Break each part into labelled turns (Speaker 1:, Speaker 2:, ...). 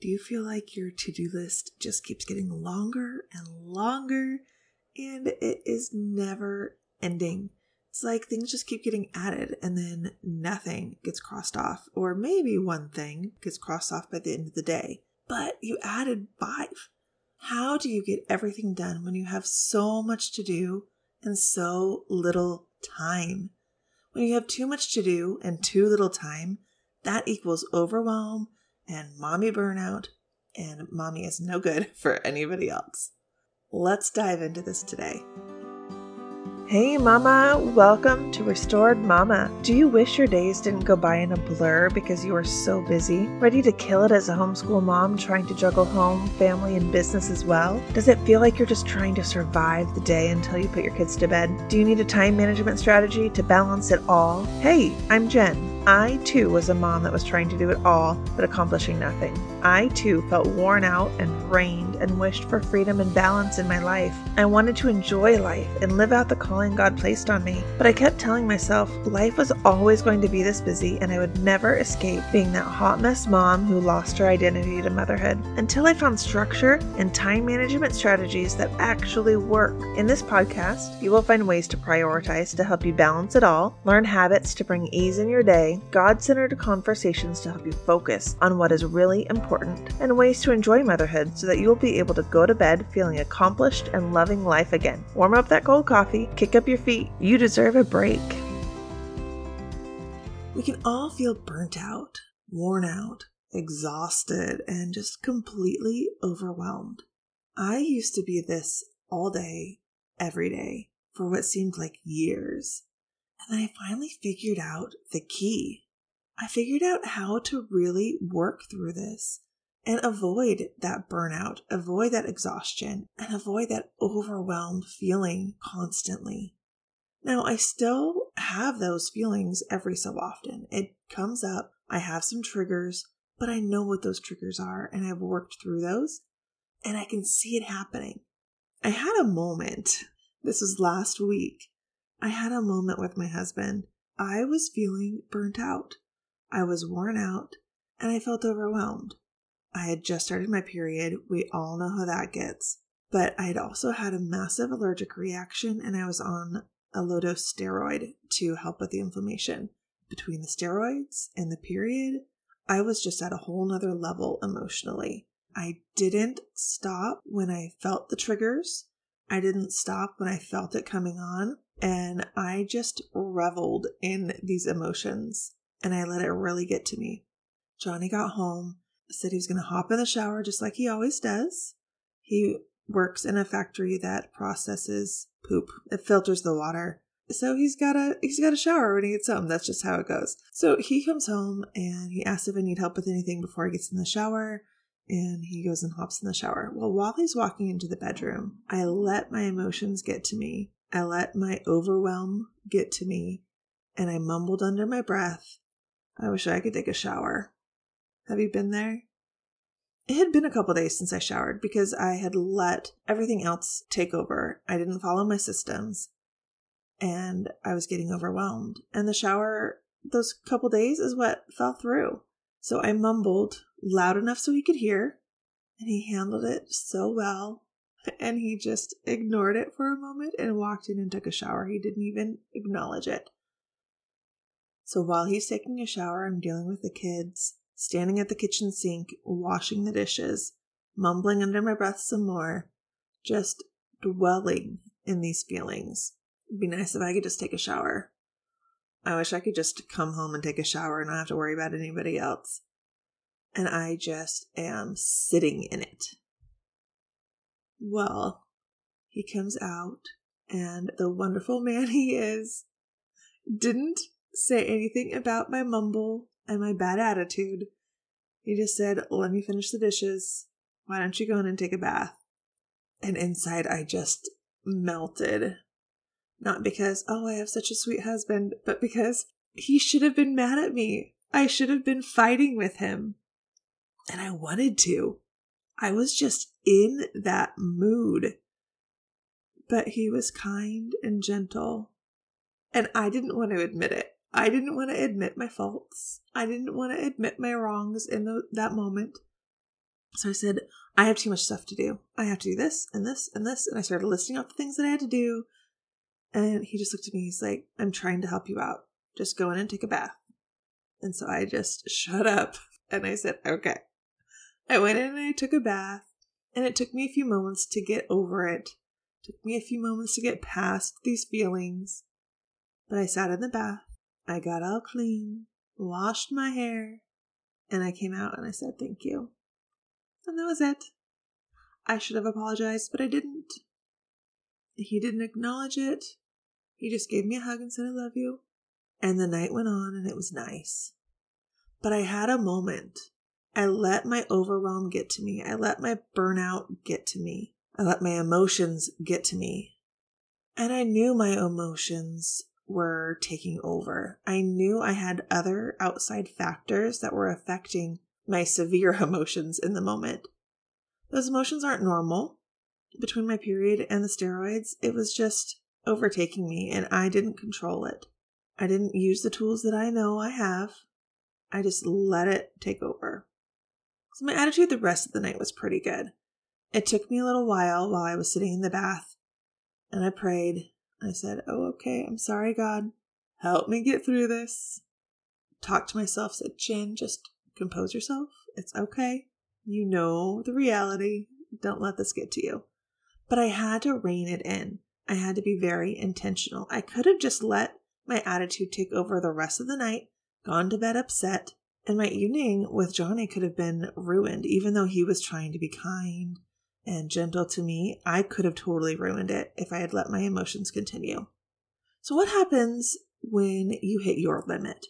Speaker 1: Do you feel like your to do list just keeps getting longer and longer and it is never ending? It's like things just keep getting added and then nothing gets crossed off, or maybe one thing gets crossed off by the end of the day. But you added five. How do you get everything done when you have so much to do and so little time? When you have too much to do and too little time, that equals overwhelm and mommy burnout, and mommy is no good for anybody else. Let's dive into this today. Hey, Mama, welcome to Restored Mama. Do you wish your days didn't go by in a blur because you are so busy? Ready to kill it as a homeschool mom trying to juggle home, family, and business as well? Does it feel like you're just trying to survive the day until you put your kids to bed? Do you need a time management strategy to balance it all? Hey, I'm Jen. I too was a mom that was trying to do it all but accomplishing nothing. I too felt worn out and drained and wished for freedom and balance in my life. I wanted to enjoy life and live out the calling God placed on me, but I kept telling myself life was always going to be this busy and I would never escape being that hot mess mom who lost her identity to motherhood until I found structure and time management strategies that actually work. In this podcast, you will find ways to prioritize to help you balance it all, learn habits to bring ease in your day, God centered conversations to help you focus on what is really important, and ways to enjoy motherhood so that you will be able to go to bed feeling accomplished and loving life again. Warm up that cold coffee, kick up your feet. You deserve a break. We can all feel burnt out, worn out, exhausted, and just completely overwhelmed. I used to be this all day, every day, for what seemed like years. And then I finally figured out the key. I figured out how to really work through this and avoid that burnout, avoid that exhaustion, and avoid that overwhelmed feeling constantly. Now, I still have those feelings every so often. It comes up, I have some triggers, but I know what those triggers are and I've worked through those and I can see it happening. I had a moment, this was last week, I had a moment with my husband. I was feeling burnt out. I was worn out and I felt overwhelmed. I had just started my period. We all know how that gets. But I had also had a massive allergic reaction and I was on a low dose steroid to help with the inflammation. Between the steroids and the period, I was just at a whole nother level emotionally. I didn't stop when I felt the triggers. I didn't stop when I felt it coming on. And I just reveled in these emotions and I let it really get to me. Johnny got home, said he was going to hop in the shower just like he always does. He works in a factory that processes poop. It filters the water. So he's got a he's got a shower when he gets home. That's just how it goes. So he comes home and he asks if I need help with anything before he gets in the shower and he goes and hops in the shower. Well, while he's walking into the bedroom, I let my emotions get to me I let my overwhelm get to me and I mumbled under my breath, I wish I could take a shower. Have you been there? It had been a couple days since I showered because I had let everything else take over. I didn't follow my systems and I was getting overwhelmed. And the shower, those couple days, is what fell through. So I mumbled loud enough so he could hear, and he handled it so well and he just ignored it for a moment and walked in and took a shower. He didn't even acknowledge it. So while he's taking a shower, I'm dealing with the kids, standing at the kitchen sink, washing the dishes, mumbling under my breath some more, just dwelling in these feelings. It'd be nice if I could just take a shower. I wish I could just come home and take a shower and not have to worry about anybody else. And I just am sitting in it. Well, he comes out, and the wonderful man he is didn't say anything about my mumble and my bad attitude. He just said, Let me finish the dishes. Why don't you go in and take a bath? And inside, I just melted. Not because, oh, I have such a sweet husband, but because he should have been mad at me. I should have been fighting with him. And I wanted to. I was just in that mood. But he was kind and gentle. And I didn't want to admit it. I didn't want to admit my faults. I didn't want to admit my wrongs in the, that moment. So I said, I have too much stuff to do. I have to do this and this and this. And I started listing off the things that I had to do. And he just looked at me. He's like, I'm trying to help you out. Just go in and take a bath. And so I just shut up and I said, okay. I went in and I took a bath. And it took me a few moments to get over it. it took me a few moments to get past these feelings. But I sat in the bath. I got all clean, washed my hair, and I came out and I said, thank you. And that was it. I should have apologized, but I didn't. He didn't acknowledge it. He just gave me a hug and said, I love you. And the night went on and it was nice. But I had a moment. I let my overwhelm get to me. I let my burnout get to me. I let my emotions get to me. And I knew my emotions were taking over. I knew I had other outside factors that were affecting my severe emotions in the moment. Those emotions aren't normal. Between my period and the steroids, it was just overtaking me and I didn't control it. I didn't use the tools that I know I have. I just let it take over. So my attitude the rest of the night was pretty good. It took me a little while while I was sitting in the bath and I prayed. I said, Oh, okay, I'm sorry, God. Help me get through this. Talked to myself, said, Jen, just compose yourself. It's okay. You know the reality. Don't let this get to you. But I had to rein it in. I had to be very intentional. I could have just let my attitude take over the rest of the night, gone to bed upset, and my evening with Johnny could have been ruined. Even though he was trying to be kind and gentle to me, I could have totally ruined it if I had let my emotions continue. So, what happens when you hit your limit?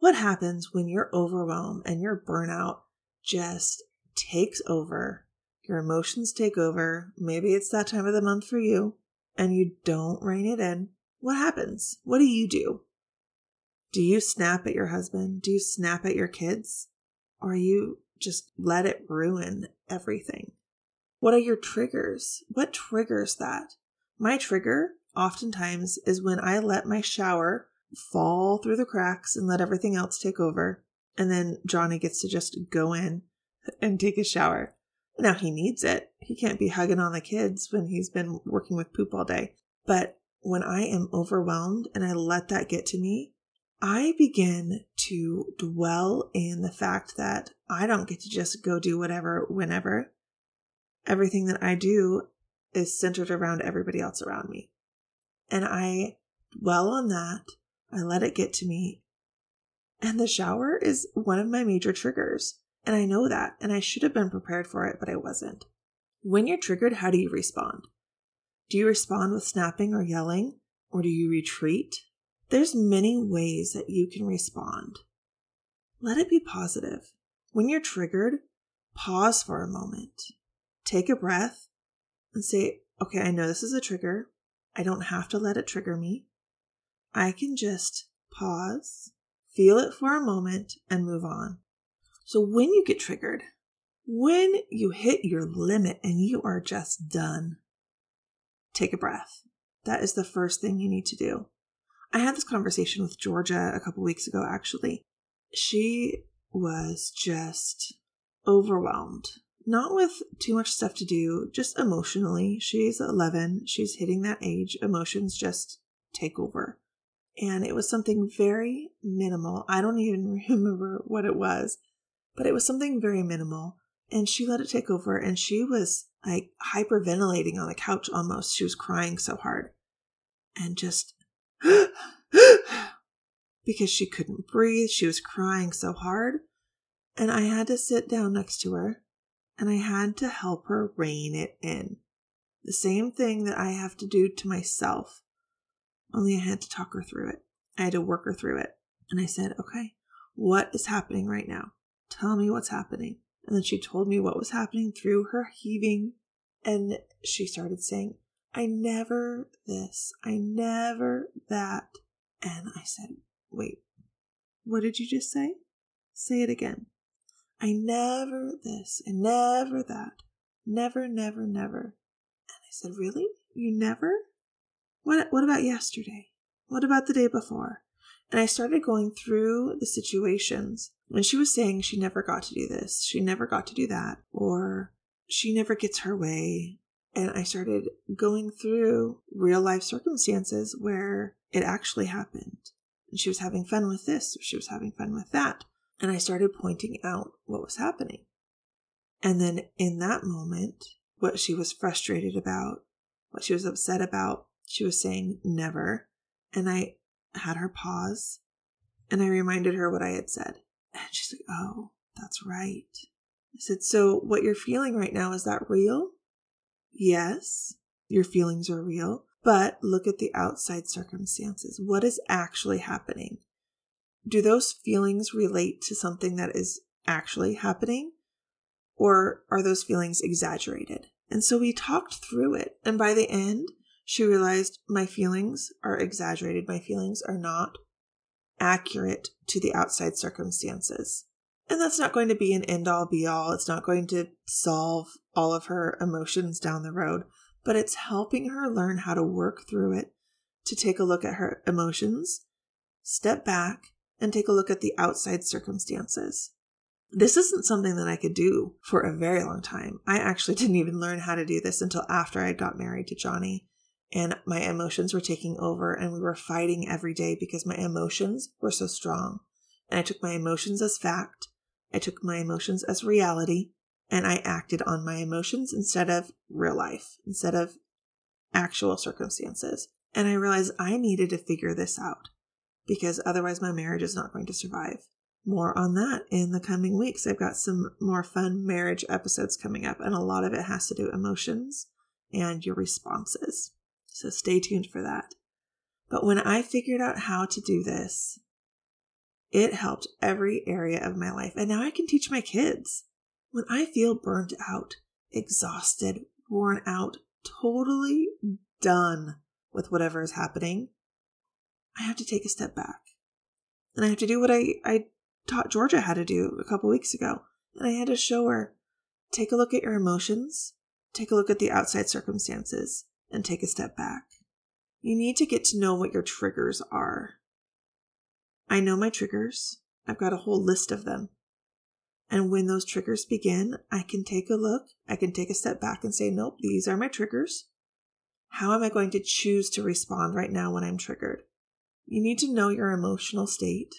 Speaker 1: What happens when your overwhelm and your burnout just takes over? Your emotions take over. Maybe it's that time of the month for you and you don't rein it in. What happens? What do you do? Do you snap at your husband? Do you snap at your kids? Or you just let it ruin everything? What are your triggers? What triggers that? My trigger oftentimes is when I let my shower fall through the cracks and let everything else take over. And then Johnny gets to just go in and take a shower. Now he needs it. He can't be hugging on the kids when he's been working with poop all day. But when I am overwhelmed and I let that get to me, I begin to dwell in the fact that I don't get to just go do whatever whenever. Everything that I do is centered around everybody else around me. And I dwell on that I let it get to me. And the shower is one of my major triggers. And I know that. And I should have been prepared for it, but I wasn't. When you're triggered, how do you respond? Do you respond with snapping or yelling? Or do you retreat? There's many ways that you can respond. Let it be positive. When you're triggered, pause for a moment. Take a breath and say, okay, I know this is a trigger. I don't have to let it trigger me. I can just pause, feel it for a moment, and move on. So when you get triggered, when you hit your limit and you are just done, take a breath. That is the first thing you need to do. I had this conversation with Georgia a couple weeks ago, actually. She was just overwhelmed, not with too much stuff to do, just emotionally. She's 11, she's hitting that age. Emotions just take over and it was something very minimal. I don't even remember what it was, but it was something very minimal. And she let it take over, and she was like hyperventilating on the couch almost. She was crying so hard and just because she couldn't breathe. She was crying so hard. And I had to sit down next to her and I had to help her rein it in. The same thing that I have to do to myself only I had to talk her through it. I had to work her through it. And I said, okay, what is happening right now? Tell me what's happening. And then she told me what was happening through her heaving. And she started saying, I never this, I never that. And I said, wait, what did you just say? Say it again. I never this, I never that. Never, never, never. And I said, really? You never? What, what about yesterday? What about the day before? And I started going through the situations. And she was saying she never got to do this, she never got to do that, or she never gets her way. And I started going through real life circumstances where it actually happened. And she was having fun with this, or she was having fun with that. And I started pointing out what was happening. And then in that moment, what she was frustrated about, what she was upset about, she was saying never. And I had her pause and I reminded her what I had said. And she's like, oh, that's right. I said, so what you're feeling right now, is that real? Yes, your feelings are real, but look at the outside circumstances. What is actually happening? Do those feelings relate to something that is actually happening? Or are those feelings exaggerated? And so we talked through it. And by the end, she realized my feelings are exaggerated. My feelings are not accurate to the outside circumstances. And that's not going to be an end all be all. It's not going to solve all of her emotions down the road, but it's helping her learn how to work through it, to take a look at her emotions, step back, and take a look at the outside circumstances. This isn't something that I could do for a very long time. I actually didn't even learn how to do this until after I got married to Johnny. And my emotions were taking over, and we were fighting every day because my emotions were so strong. And I took my emotions as fact, I took my emotions as reality, and I acted on my emotions instead of real life, instead of actual circumstances. And I realized I needed to figure this out because otherwise my marriage is not going to survive. More on that in the coming weeks. I've got some more fun marriage episodes coming up, and a lot of it has to do emotions and your responses. So stay tuned for that. But when I figured out how to do this, it helped every area of my life. And now I can teach my kids. When I feel burnt out, exhausted, worn out, totally done with whatever is happening, I have to take a step back. And I have to do what I, I taught Georgia how to do a couple weeks ago. And I had to show her take a look at your emotions, take a look at the outside circumstances, and take a step back. You need to get to know what your triggers are. I know my triggers. I've got a whole list of them. And when those triggers begin, I can take a look, I can take a step back and say, nope, these are my triggers. How am I going to choose to respond right now when I'm triggered? You need to know your emotional state.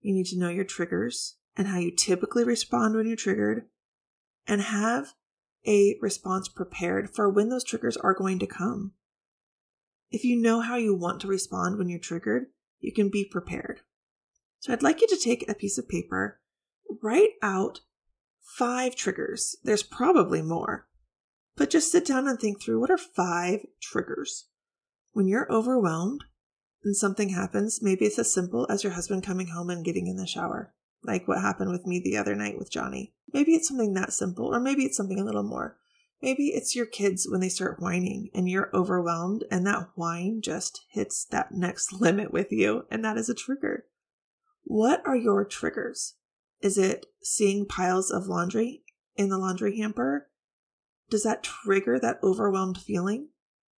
Speaker 1: You need to know your triggers and how you typically respond when you're triggered and have a response prepared for when those triggers are going to come. If you know how you want to respond when you're triggered, you can be prepared. So I'd like you to take a piece of paper, write out five triggers. There's probably more, but just sit down and think through what are five triggers. When you're overwhelmed, and something happens, maybe it's as simple as your husband coming home and getting in the shower, like what happened with me the other night with Johnny. Maybe it's something that simple, or maybe it's something a little more. Maybe it's your kids when they start whining and you're overwhelmed, and that whine just hits that next limit with you, and that is a trigger. What are your triggers? Is it seeing piles of laundry in the laundry hamper? Does that trigger that overwhelmed feeling?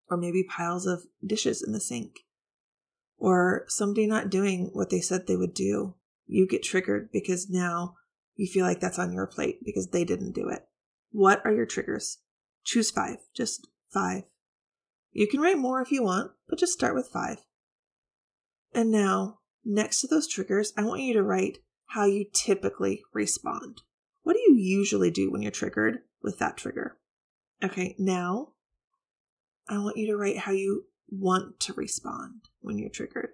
Speaker 1: Or maybe piles of dishes in the sink? Or somebody not doing what they said they would do, you get triggered because now you feel like that's on your plate because they didn't do it. What are your triggers? Choose five, just five. You can write more if you want, but just start with five. And now, next to those triggers, I want you to write how you typically respond. What do you usually do when you're triggered with that trigger? Okay, now I want you to write how you want to respond when you're triggered?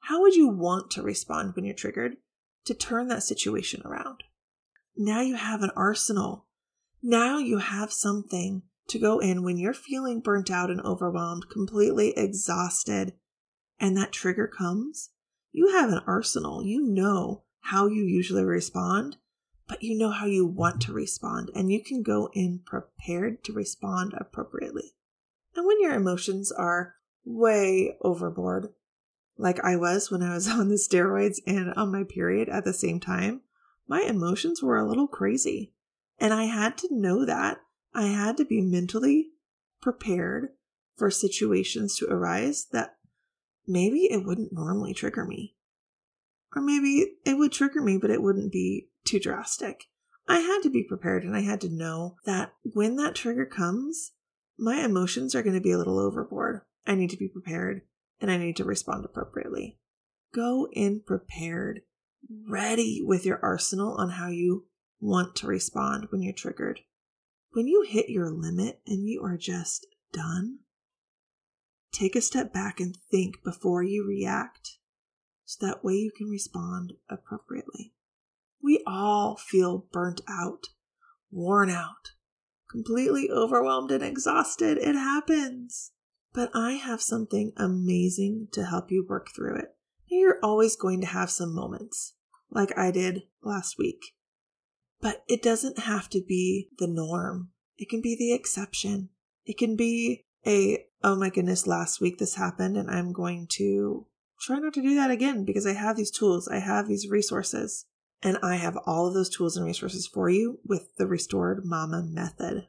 Speaker 1: How would you want to respond when you're triggered to turn that situation around? Now you have an arsenal. Now you have something to go in when you're feeling burnt out and overwhelmed, completely exhausted, and that trigger comes. You have an arsenal. You know how you usually respond, but you know how you want to respond, and you can go in prepared to respond appropriately. And when your emotions are way overboard, like I was when I was on the steroids and on my period at the same time, my emotions were a little crazy. And I had to know that. I had to be mentally prepared for situations to arise that maybe it wouldn't normally trigger me. Or maybe it would trigger me, but it wouldn't be too drastic. I had to be prepared and I had to know that when that trigger comes, my emotions are going to be a little overboard. I need to be prepared and I need to respond appropriately. Go in prepared, ready with your arsenal on how you want to respond when you're triggered. When you hit your limit and you are just done, take a step back and think before you react so that way you can respond appropriately. We all feel burnt out, worn out, completely overwhelmed and exhausted. It happens. But I have something amazing to help you work through it. You're always going to have some moments, like I did last week. But it doesn't have to be the norm. It can be the exception. It can be a, oh my goodness, last week this happened and I'm going to try not to do that again because I have these tools, I have these resources, and I have all of those tools and resources for you with the Restored Mama method.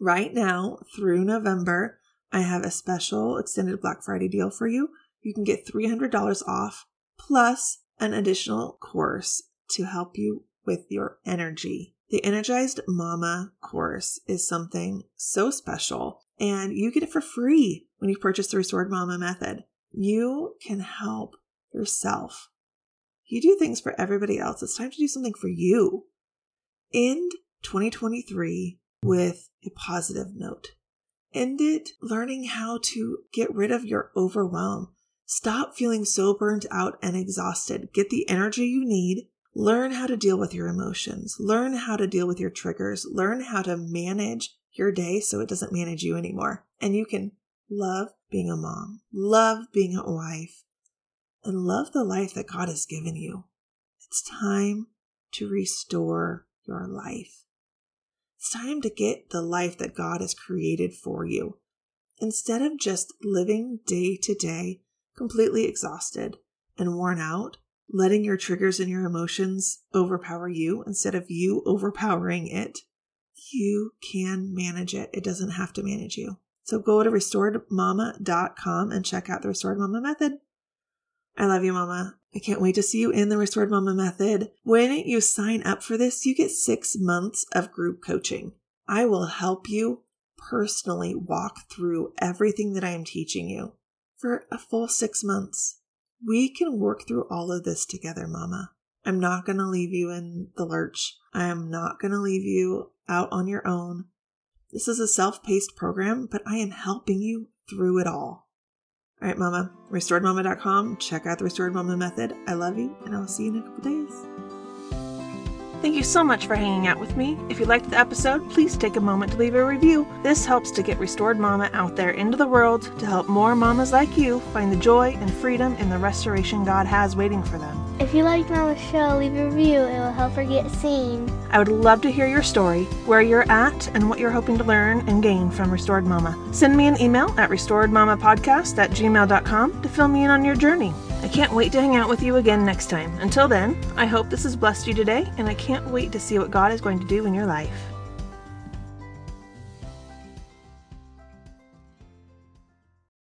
Speaker 1: Right now, through November, I have a special extended Black Friday deal for you. You can get $300 off plus an additional course to help you with your energy. The Energized Mama course is something so special, and you get it for free when you purchase the Restored Mama method. You can help yourself. You do things for everybody else. It's time to do something for you. End 2023 with a positive note. End it learning how to get rid of your overwhelm. Stop feeling so burnt out and exhausted. Get the energy you need. Learn how to deal with your emotions. Learn how to deal with your triggers. Learn how to manage your day so it doesn't manage you anymore. And you can love being a mom, love being a wife, and love the life that God has given you. It's time to restore your life. It's time to get the life that God has created for you. Instead of just living day to day, completely exhausted and worn out, letting your triggers and your emotions overpower you instead of you overpowering it, you can manage it. It doesn't have to manage you. So go to restoredmama.com and check out the Restored Mama method. I love you, Mama. I can't wait to see you in the Restored Mama method. When you sign up for this, you get six months of group coaching. I will help you personally walk through everything that I am teaching you for a full six months. We can work through all of this together, Mama. I'm not going to leave you in the lurch. I am not going to leave you out on your own. This is a self paced program, but I am helping you through it all. All right, Mama, restoredmama.com. Check out the Restored Mama method. I love you, and I will see you in a couple days.
Speaker 2: Thank you so much for hanging out with me. If you liked the episode, please take a moment to leave a review. This helps to get Restored Mama out there into the world to help more mamas like you find the joy and freedom in the restoration God has waiting for them.
Speaker 3: If you liked Mama's show, leave a review. It will help her get seen.
Speaker 2: I would love to hear your story, where you're at, and what you're hoping to learn and gain from Restored Mama. Send me an email at restoredmamapodcast at gmail.com to fill me in on your journey. I can't wait to hang out with you again next time. Until then, I hope this has blessed you today, and I can't wait to see what God is going to do in your life.